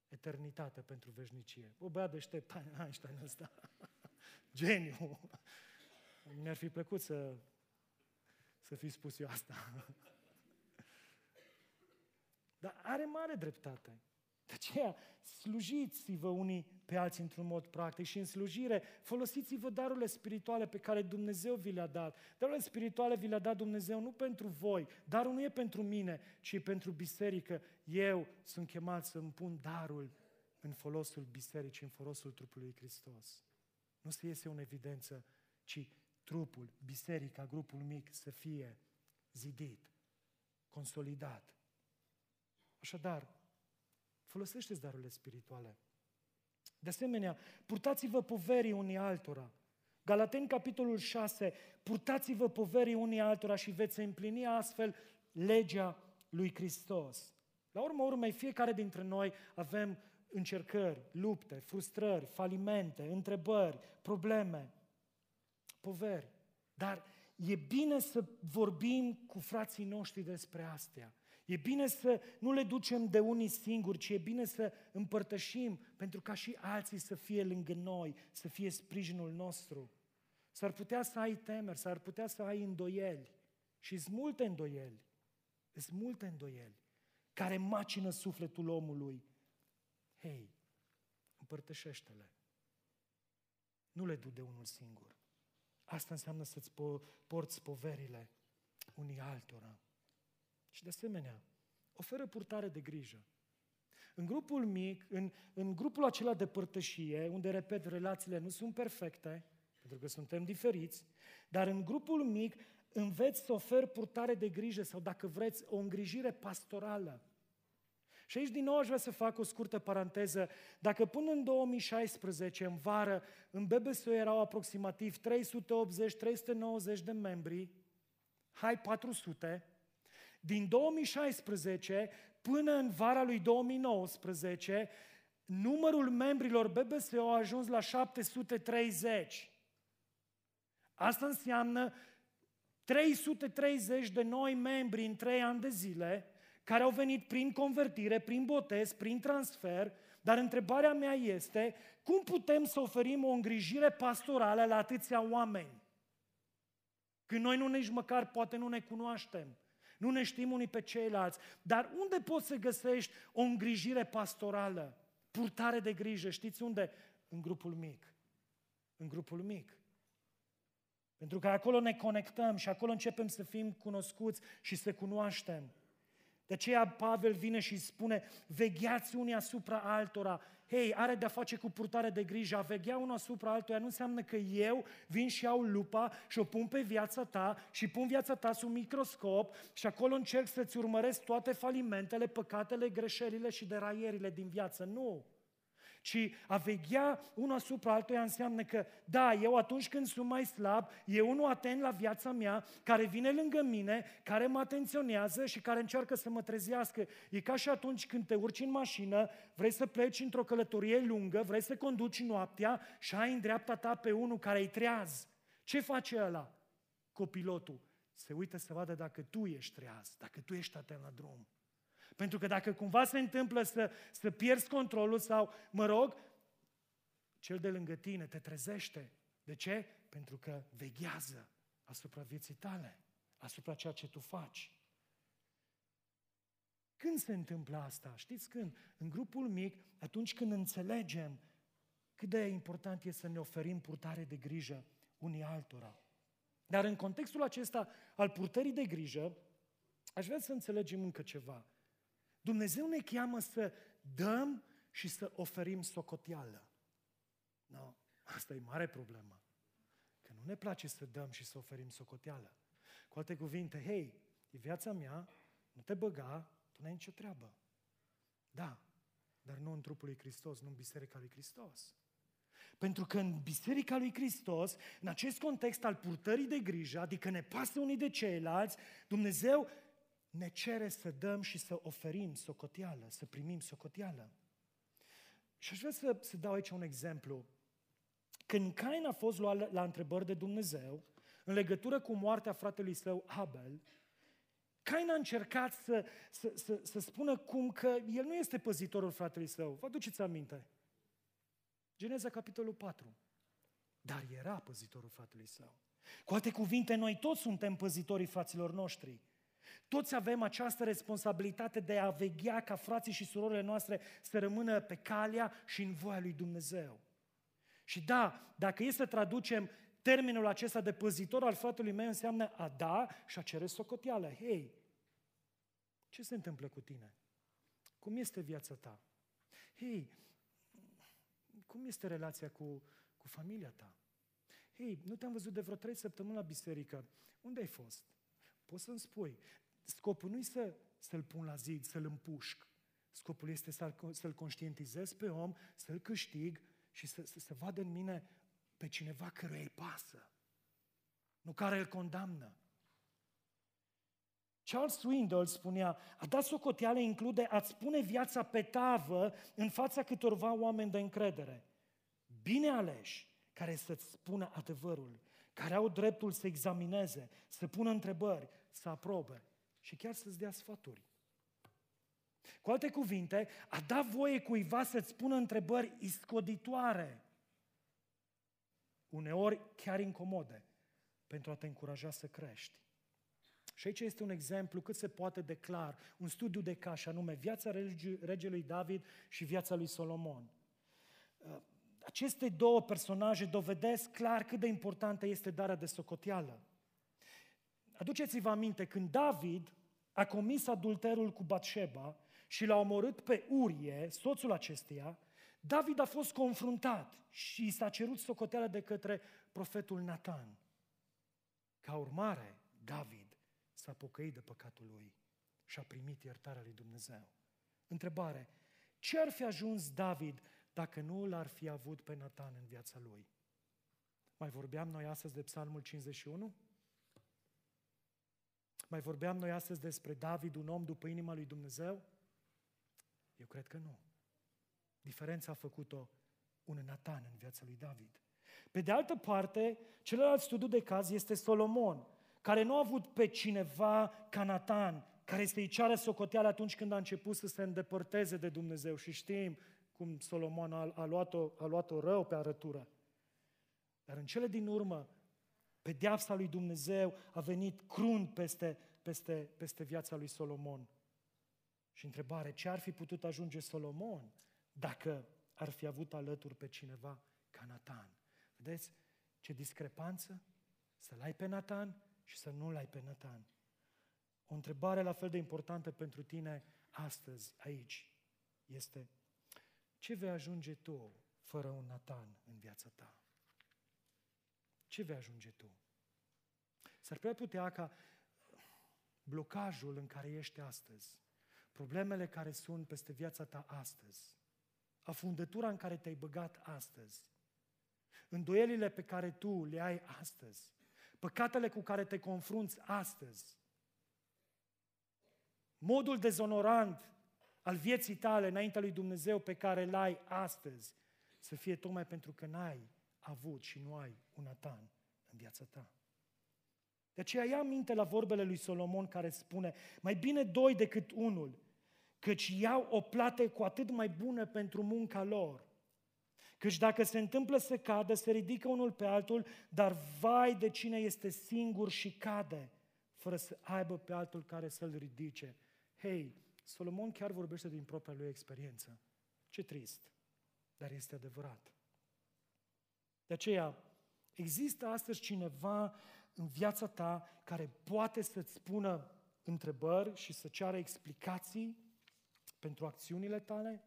eternitate, pentru veșnicie. O băiat deștept, Einstein ăsta. (laughs) Geniu. Mi-ar fi plăcut să, să fi spus eu asta. (laughs) Dar are mare dreptate. De aceea, slujiți-vă unii pe alții într-un mod practic și în slujire folosiți-vă darurile spirituale pe care Dumnezeu vi le-a dat. Darurile spirituale vi le-a dat Dumnezeu nu pentru voi, darul nu e pentru mine, ci pentru biserică. Eu sunt chemat să îmi pun darul în folosul bisericii, în folosul trupului Hristos. Nu să iese în evidență, ci trupul, biserica, grupul mic să fie zidit, consolidat. Așadar, Folosește-ți darurile spirituale. De asemenea, purtați-vă poverii unii altora. Galateni, capitolul 6, purtați-vă poverii unii altora și veți împlini astfel legea lui Hristos. La urmă urmei, fiecare dintre noi avem încercări, lupte, frustrări, falimente, întrebări, probleme, poveri. Dar e bine să vorbim cu frații noștri despre astea. E bine să nu le ducem de unii singuri, ci e bine să împărtășim pentru ca și alții să fie lângă noi, să fie sprijinul nostru. S-ar putea să ai temeri, s-ar putea să ai îndoieli. Și sunt multe îndoieli. Sunt multe îndoieli care macină sufletul omului. Hei, împărtășește-le. Nu le du de unul singur. Asta înseamnă să-ți porți poverile unii altora. Și de asemenea, oferă purtare de grijă. În grupul mic, în, în grupul acela de părtășie, unde, repet, relațiile nu sunt perfecte, pentru că suntem diferiți, dar în grupul mic înveți să oferi purtare de grijă sau, dacă vreți, o îngrijire pastorală. Și aici din nou aș vrea să fac o scurtă paranteză. Dacă până în 2016, în vară, în BBSO erau aproximativ 380-390 de membri, hai 400, din 2016 până în vara lui 2019, numărul membrilor BBSO a ajuns la 730. Asta înseamnă 330 de noi membri în 3 ani de zile, care au venit prin convertire, prin botez, prin transfer, dar întrebarea mea este, cum putem să oferim o îngrijire pastorală la atâția oameni? Când noi nu nici măcar poate nu ne cunoaștem. Nu ne știm unii pe ceilalți. Dar unde poți să găsești o îngrijire pastorală? Purtare de grijă, știți unde? În grupul mic. În grupul mic. Pentru că acolo ne conectăm și acolo începem să fim cunoscuți și să cunoaștem. De aceea Pavel vine și spune, vegheați unii asupra altora. Hei, are de-a face cu purtare de grijă. A veghea unul asupra altuia nu înseamnă că eu vin și iau lupa și o pun pe viața ta și pun viața ta sub microscop și acolo încerc să-ți urmăresc toate falimentele, păcatele, greșelile și deraierile din viață. Nu! Ci a veghea unul asupra altuia înseamnă că, da, eu atunci când sunt mai slab, e unul atent la viața mea, care vine lângă mine, care mă atenționează și care încearcă să mă trezească. E ca și atunci când te urci în mașină, vrei să pleci într-o călătorie lungă, vrei să conduci noaptea și ai în dreapta ta pe unul care îi treaz. Ce face ăla? Copilotul se uită să vadă dacă tu ești treaz, dacă tu ești atent la drum. Pentru că dacă cumva se întâmplă să, să pierzi controlul sau, mă rog, cel de lângă tine te trezește. De ce? Pentru că veghează asupra vieții tale, asupra ceea ce tu faci. Când se întâmplă asta? Știți când? În grupul mic, atunci când înțelegem cât de important e să ne oferim purtare de grijă unii altora. Dar în contextul acesta al purtării de grijă, aș vrea să înțelegem încă ceva. Dumnezeu ne cheamă să dăm și să oferim socoteală. No, asta e mare problemă. Că nu ne place să dăm și să oferim socoteală. Cu alte cuvinte, hei, e viața mea, nu te băga, tu n-ai nicio treabă. Da, dar nu în trupul lui Hristos, nu în Biserica lui Hristos. Pentru că în Biserica lui Hristos, în acest context al purtării de grijă, adică ne pasă unii de ceilalți, Dumnezeu ne cere să dăm și să oferim socoteală, să primim socoteală. Și aș vrea să, să dau aici un exemplu. Când Cain a fost luat la întrebări de Dumnezeu, în legătură cu moartea fratelui său Abel, Cain a încercat să, să, să, să spună cum că el nu este păzitorul fratelui său. Vă aduceți aminte? Geneza, capitolul 4. Dar era păzitorul fratelui său. Cu alte cuvinte, noi toți suntem păzitorii fraților noștri. Toți avem această responsabilitate de a veghea ca frații și surorile noastre să rămână pe calea și în voia lui Dumnezeu. Și da, dacă e să traducem termenul acesta de păzitor al fratelui meu, înseamnă a da și a cere socoteală. Hei, ce se întâmplă cu tine? Cum este viața ta? Hei, cum este relația cu, cu familia ta? Hei, nu te-am văzut de vreo trei săptămâni la biserică. Unde ai fost? Poți să-mi spui. Scopul nu e să, să-l pun la zid, să-l împușc. Scopul este să-l, să-l conștientizez pe om, să-l câștig și să, să, să vadă în mine pe cineva căruia îi pasă. Nu care îl condamnă. Charles Swindoll spunea, a dat socoteală include a-ți pune viața pe tavă în fața câtorva oameni de încredere. Bine aleși, care să-ți spună adevărul, care au dreptul să examineze, să pună întrebări, să aprobe și chiar să-ți dea sfaturi. Cu alte cuvinte, a da voie cuiva să-ți pună întrebări iscoditoare, uneori chiar incomode, pentru a te încuraja să crești. Și aici este un exemplu cât se poate de clar, un studiu de caș, anume viața regelui David și viața lui Solomon. Uh, aceste două personaje dovedesc clar cât de importantă este darea de socoteală. Aduceți-vă aminte, când David a comis adulterul cu Batșeba și l-a omorât pe Urie, soțul acesteia, David a fost confruntat și s-a cerut socoteală de către profetul Nathan. Ca urmare, David s-a pocăit de păcatul lui și a primit iertarea lui Dumnezeu. Întrebare. Ce ar fi ajuns David dacă nu l-ar fi avut pe Nathan în viața lui? Mai vorbeam noi astăzi de Psalmul 51? Mai vorbeam noi astăzi despre David, un om după inima lui Dumnezeu? Eu cred că nu. Diferența a făcut-o un Nathan în viața lui David. Pe de altă parte, celălalt studiu de caz este Solomon, care nu a avut pe cineva ca Nathan, care să-i ceară socoteală atunci când a început să se îndepărteze de Dumnezeu. Și știm cum Solomon a, a, luat-o, a luat-o rău pe arătură. Dar în cele din urmă, pedeapsa lui Dumnezeu a venit crunt peste, peste, peste viața lui Solomon. Și întrebare, ce ar fi putut ajunge Solomon dacă ar fi avut alături pe cineva ca Nathan? Vedeți ce discrepanță? Să-l ai pe Nathan și să nu-l ai pe Nathan. O întrebare la fel de importantă pentru tine astăzi, aici, este ce vei ajunge tu fără un Nathan în viața ta? Ce vei ajunge tu? S-ar putea putea ca blocajul în care ești astăzi, problemele care sunt peste viața ta astăzi, afundătura în care te-ai băgat astăzi, îndoielile pe care tu le ai astăzi, păcatele cu care te confrunți astăzi, modul dezonorant al vieții tale înaintea lui Dumnezeu pe care l-ai astăzi, să fie tocmai pentru că n-ai avut și nu ai un Natan în viața ta. De aceea ia minte la vorbele lui Solomon care spune, mai bine doi decât unul, căci iau o plată cu atât mai bună pentru munca lor. Căci dacă se întâmplă să cadă, se ridică unul pe altul, dar vai de cine este singur și cade, fără să aibă pe altul care să-l ridice. Hei, Solomon chiar vorbește din propria lui experiență. Ce trist, dar este adevărat. De aceea, există astăzi cineva în viața ta care poate să-ți spună întrebări și să ceară explicații pentru acțiunile tale,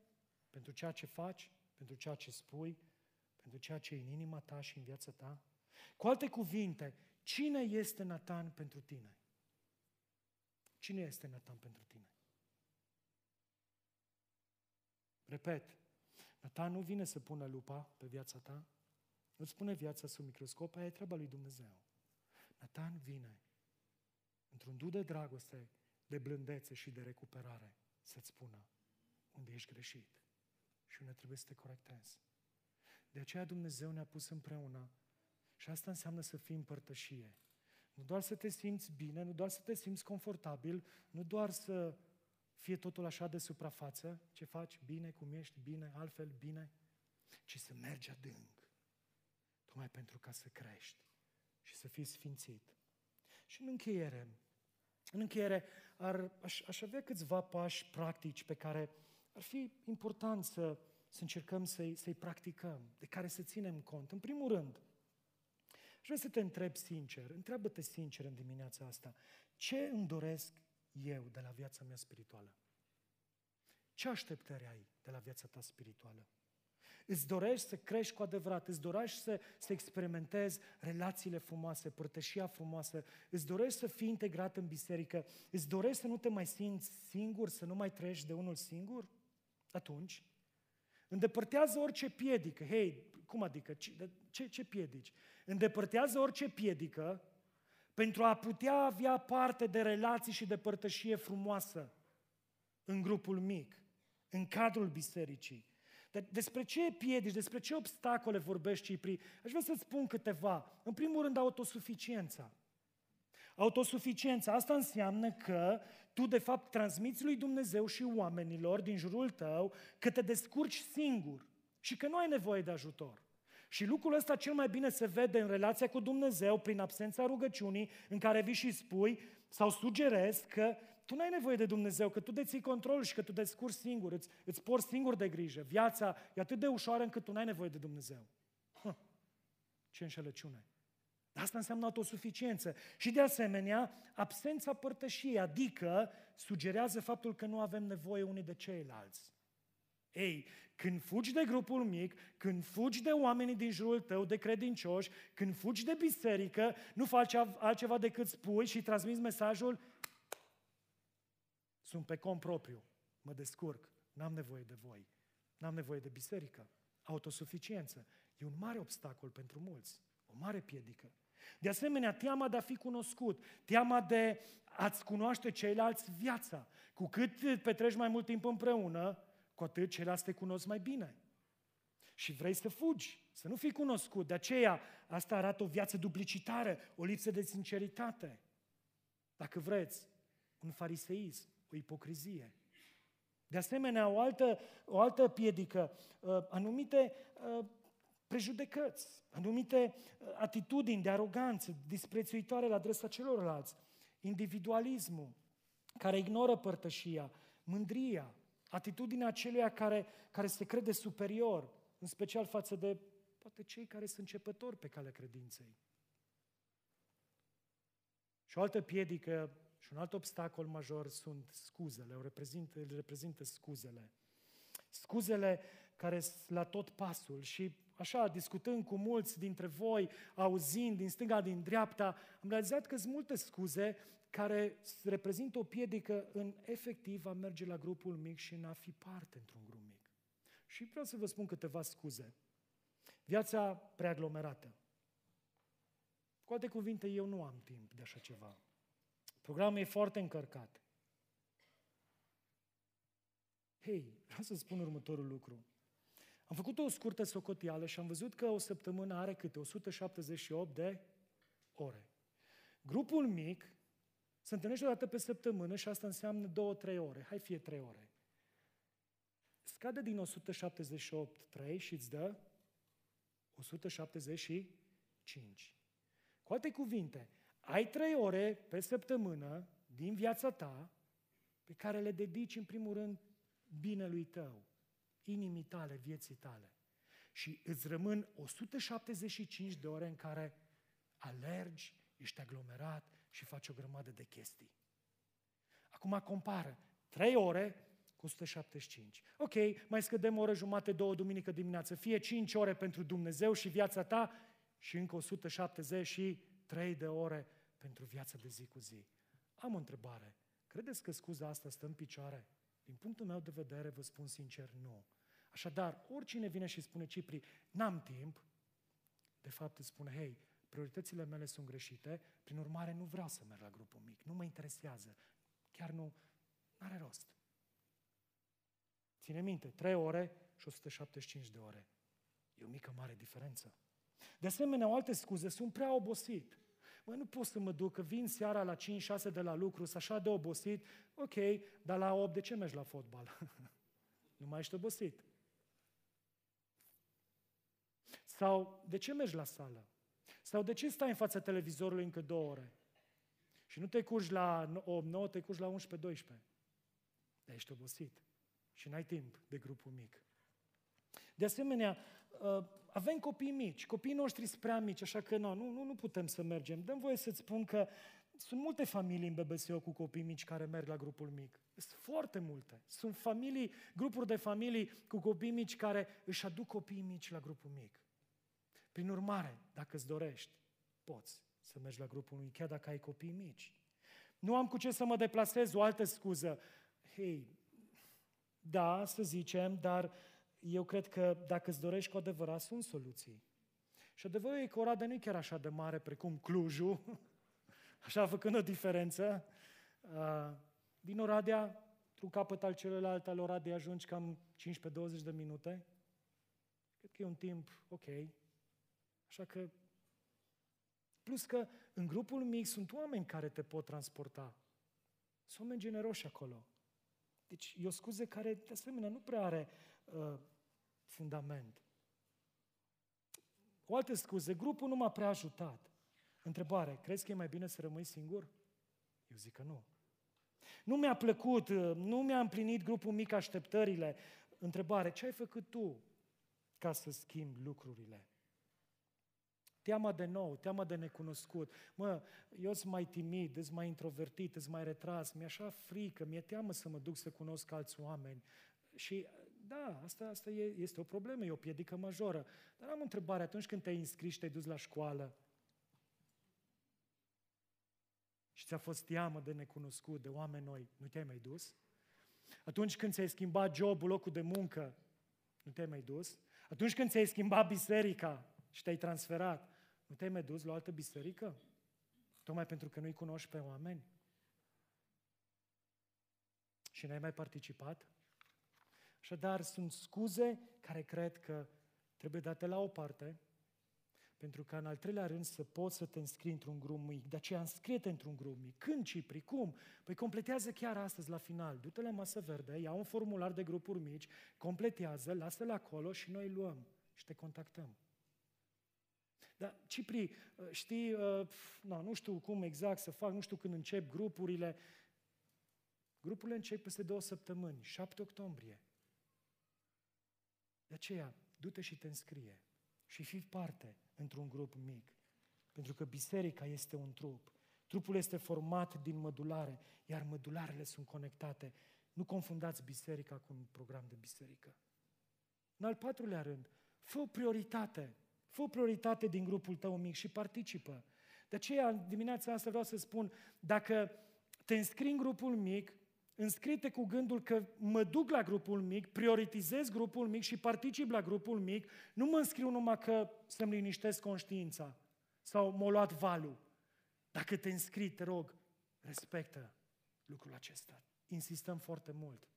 pentru ceea ce faci, pentru ceea ce spui, pentru ceea ce e în inima ta și în viața ta? Cu alte cuvinte, cine este Nathan pentru tine? Cine este Nathan pentru tine? Repet, Nathan nu vine să pună lupa pe viața ta, nu-ți pune viața sub microscop, aia e treaba lui Dumnezeu. Nathan vine într-un du de dragoste, de blândețe și de recuperare să-ți spună unde ești greșit și unde trebuie să te corectezi. De aceea Dumnezeu ne-a pus împreună și asta înseamnă să fii împărtășie. Nu doar să te simți bine, nu doar să te simți confortabil, nu doar să fie totul așa de suprafață, ce faci, bine, cum ești, bine, altfel, bine, ci să mergi adânc, tocmai pentru ca să crești și să fii sfințit. Și în încheiere, în încheiere, ar, aș, aș avea câțiva pași practici pe care ar fi important să, să încercăm să-i, să-i practicăm, de care să ținem cont. În primul rând, aș vrea să te întreb sincer, întreabă-te sincer în dimineața asta, ce îmi doresc eu de la viața mea spirituală? Ce așteptări ai de la viața ta spirituală? Îți dorești să crești cu adevărat, îți dorești să, să experimentezi relațiile frumoase, părtășia frumoasă, îți dorești să fii integrat în biserică, îți dorești să nu te mai simți singur, să nu mai trăiești de unul singur? Atunci, îndepărtează orice piedică. Hei, cum adică? Ce, ce, ce piedici? Îndepărtează orice piedică pentru a putea avea parte de relații și de părtășie frumoasă în grupul mic, în cadrul bisericii. Dar despre ce piedici, despre ce obstacole vorbești, Cipri? Aș vrea să-ți spun câteva. În primul rând, autosuficiența. Autosuficiența, asta înseamnă că tu de fapt transmiți lui Dumnezeu și oamenilor din jurul tău că te descurci singur și că nu ai nevoie de ajutor. Și lucrul ăsta cel mai bine se vede în relația cu Dumnezeu prin absența rugăciunii în care vii și spui sau sugerezi că tu n-ai nevoie de Dumnezeu, că tu deții control și că tu descurci singur, îți, îți porți singur de grijă. Viața e atât de ușoară încât tu n-ai nevoie de Dumnezeu. Huh. Ce înșelăciune! Asta înseamnă autosuficiență. Și de asemenea, absența părtășiei, adică sugerează faptul că nu avem nevoie unii de ceilalți. Ei, când fugi de grupul mic, când fugi de oamenii din jurul tău, de credincioși, când fugi de biserică, nu faci altceva decât spui și transmiți mesajul sunt pe cont propriu, mă descurc, n-am nevoie de voi, n-am nevoie de biserică. Autosuficiență e un mare obstacol pentru mulți, o mare piedică. De asemenea, teama de a fi cunoscut, teama de a-ți cunoaște ceilalți viața. Cu cât petreci mai mult timp împreună, cu atât ceilalți te cunosc mai bine. Și vrei să fugi, să nu fii cunoscut. De aceea, asta arată o viață duplicitară, o lipsă de sinceritate. Dacă vreți, un fariseism, o ipocrizie. De asemenea, o altă, o altă piedică, uh, anumite uh, prejudecăți, anumite uh, atitudini de aroganță, disprețuitoare la adresa celorlalți, individualismul, care ignoră părtășia, mândria, atitudinea aceluia care, care se crede superior, în special față de poate cei care sunt începători pe calea credinței. Și o altă piedică și un alt obstacol major sunt scuzele, o reprezintă, îl reprezintă scuzele. Scuzele care sunt la tot pasul și așa, discutând cu mulți dintre voi, auzind din stânga, din dreapta, am realizat că sunt multe scuze care reprezintă o piedică în efectiv a merge la grupul mic și în a fi parte într-un grup mic. Și vreau să vă spun câteva scuze. Viața preaglomerată. Cu alte cuvinte, eu nu am timp de așa ceva. Programul e foarte încărcat. Hei, vreau să spun următorul lucru. Am făcut o scurtă socotială și am văzut că o săptămână are câte 178 de ore. Grupul mic se întâlnește o dată pe săptămână și asta înseamnă 2-3 ore. Hai fie 3 ore. Scade din 178 3 și îți dă 175. Cu alte cuvinte, ai 3 ore pe săptămână din viața ta pe care le dedici în primul rând binelui tău, inimii tale, vieții tale. Și îți rămân 175 de ore în care alergi, ești aglomerat și faci o grămadă de chestii. Acum compară 3 ore cu 175. Ok, mai scădem o oră jumate, două duminică dimineață, fie 5 ore pentru Dumnezeu și viața ta și încă 173 de ore pentru viața de zi cu zi. Am o întrebare. Credeți că scuza asta stă în picioare? Din punctul meu de vedere, vă spun sincer, nu. Așadar, oricine vine și spune Cipri, n-am timp, de fapt îți spune, hei, prioritățile mele sunt greșite, prin urmare nu vreau să merg la grupul mic, nu mă interesează, chiar nu, are rost. Ține minte, 3 ore și 175 de ore. E o mică mare diferență. De asemenea, o alte scuze, sunt prea obosit. Mă, nu pot să mă duc, că vin seara la 5-6 de la lucru, sunt așa de obosit, ok, dar la 8 de ce mergi la fotbal? (laughs) nu mai ești obosit. Sau de ce mergi la sală? Sau de ce stai în fața televizorului încă două ore? Și nu te curgi la 8-9, te curgi la 11-12. Dar ești obosit și n-ai timp de grupul mic. De asemenea, uh, avem copii mici, copiii noștri sunt prea mici, așa că nu, nu, nu putem să mergem. Dăm voie să-ți spun că sunt multe familii în BBSO cu copii mici care merg la grupul mic. Sunt foarte multe. Sunt familii, grupuri de familii cu copii mici care își aduc copiii mici la grupul mic. Prin urmare, dacă îți dorești, poți să mergi la grupul mic, chiar dacă ai copii mici. Nu am cu ce să mă deplasez, o altă scuză. Hei, da, să zicem, dar eu cred că dacă îți dorești cu adevărat, sunt soluții. Și adevărul e că Oradea nu e chiar așa de mare precum Clujul, (laughs) așa făcând o diferență. Din Oradea, într-un capăt al celălalt al Oradei ajungi cam 15-20 de minute. Cred că e un timp ok. Așa că, plus că în grupul mic sunt oameni care te pot transporta. Sunt oameni generoși acolo. Deci e o scuză care, de asemenea, nu prea are uh, fundament. O altă scuză, grupul nu m-a prea ajutat. Întrebare, crezi că e mai bine să rămâi singur? Eu zic că nu. Nu mi-a plăcut, uh, nu mi-a împlinit grupul mic așteptările. Întrebare, ce ai făcut tu ca să schimbi lucrurile? Teama de nou, teama de necunoscut. Mă, eu sunt mai timid, sunt mai introvertit, sunt mai retras, mi-e așa frică, mi-e teamă să mă duc să cunosc alți oameni. Și da, asta, asta e, este o problemă, e o piedică majoră. Dar am o întrebare, atunci când te-ai înscris și te-ai dus la școală și ți-a fost teamă de necunoscut, de oameni noi, nu te-ai mai dus? Atunci când ți-ai schimbat jobul, locul de muncă, nu te-ai mai dus? Atunci când ți-ai schimbat biserica și te-ai transferat, nu te-ai mai dus la o altă biserică? Tocmai pentru că nu-i cunoști pe oameni? Și n-ai mai participat? Așadar, sunt scuze care cred că trebuie date la o parte, pentru că în al treilea rând să poți să te înscrii într-un grup mic. De aceea înscrie-te într-un grup mic. Când, Cipri? Cum? Păi completează chiar astăzi la final. Du-te la masă verde, ia un formular de grupuri mici, completează, lasă-l acolo și noi îl luăm și te contactăm. Dar, Cipri, știi, no, nu știu cum exact să fac, nu știu când încep grupurile. Grupurile încep peste două săptămâni, 7 octombrie. De aceea, du-te și te înscrie și fii parte într-un grup mic. Pentru că biserica este un trup. Trupul este format din mădulare, iar mădularele sunt conectate. Nu confundați biserica cu un program de biserică. În al patrulea rând, fă o prioritate. Fă o prioritate din grupul tău mic și participă. De aceea, dimineața asta vreau să spun, dacă te înscrii în grupul mic, înscrie cu gândul că mă duc la grupul mic, prioritizez grupul mic și particip la grupul mic, nu mă înscriu numai că să-mi liniștesc conștiința sau m-a luat valul. Dacă te înscrii, te rog, respectă lucrul acesta. Insistăm foarte mult.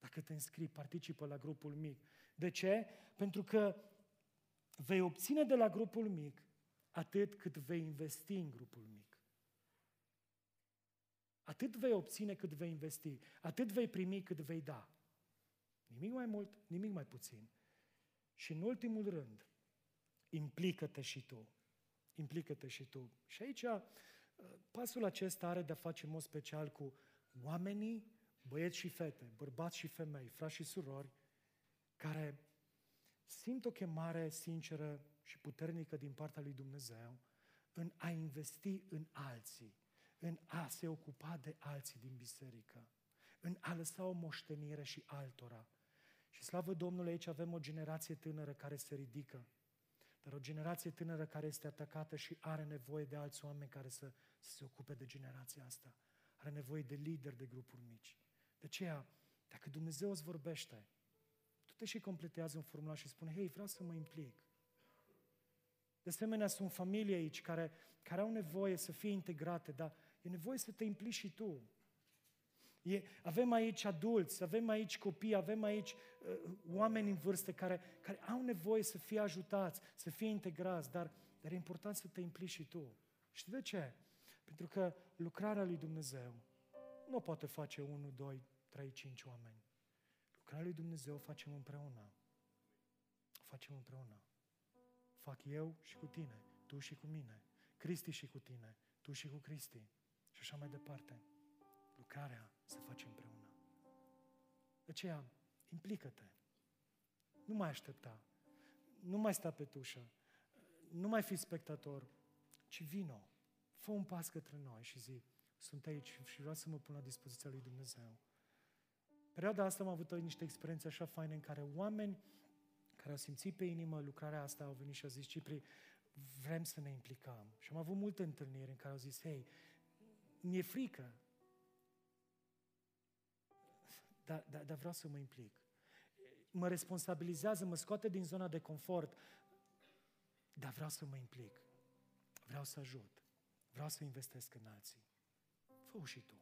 Dacă te înscrii, participă la grupul mic. De ce? Pentru că vei obține de la grupul mic atât cât vei investi în grupul mic. Atât vei obține cât vei investi, atât vei primi cât vei da. Nimic mai mult, nimic mai puțin. Și în ultimul rând, implică-te și tu. Implică-te și tu. Și aici, uh, pasul acesta are de-a face în mod special cu oamenii, băieți și fete, bărbați și femei, frați și surori, care simt o chemare sinceră și puternică din partea lui Dumnezeu în a investi în alții, în a se ocupa de alții din biserică, în a lăsa o moștenire și altora. Și slavă Domnului, aici avem o generație tânără care se ridică, dar o generație tânără care este atacată și are nevoie de alți oameni care să, să se ocupe de generația asta. Are nevoie de lideri de grupuri mici. De aceea, dacă Dumnezeu îți vorbește, tu te și completează un formular și spune, hei, vreau să mă implic. De asemenea, sunt familii aici care, care au nevoie să fie integrate, dar e nevoie să te implici și tu. E, avem aici adulți, avem aici copii, avem aici uh, oameni în vârstă care, care au nevoie să fie ajutați, să fie integrați, dar, dar e important să te implici și tu. Știi de ce? Pentru că lucrarea lui Dumnezeu nu o poate face 1, 2, 3, 5 oameni. Lucrarea lui Dumnezeu o facem împreună. O facem împreună. Fac eu și cu tine, tu și cu mine, Cristi și cu tine, tu și cu Cristi și așa mai departe. Lucrarea se face împreună. De aceea, implică-te. Nu mai aștepta. Nu mai sta pe tușă. Nu mai fi spectator, ci vino. Fă un pas către noi și zi, sunt aici și vreau să mă pun la dispoziția lui Dumnezeu. Perioada asta am avut niște experiențe așa faine în care oameni care au simțit pe inimă lucrarea asta au venit și au zis, Cipri, vrem să ne implicăm. Și am avut multe întâlniri în care au zis, hei, mi-e frică, dar, dar, dar vreau să mă implic. Mă responsabilizează, mă scoate din zona de confort, dar vreau să mă implic. Vreau să ajut. Vreau să investesc în alții. fă și tu.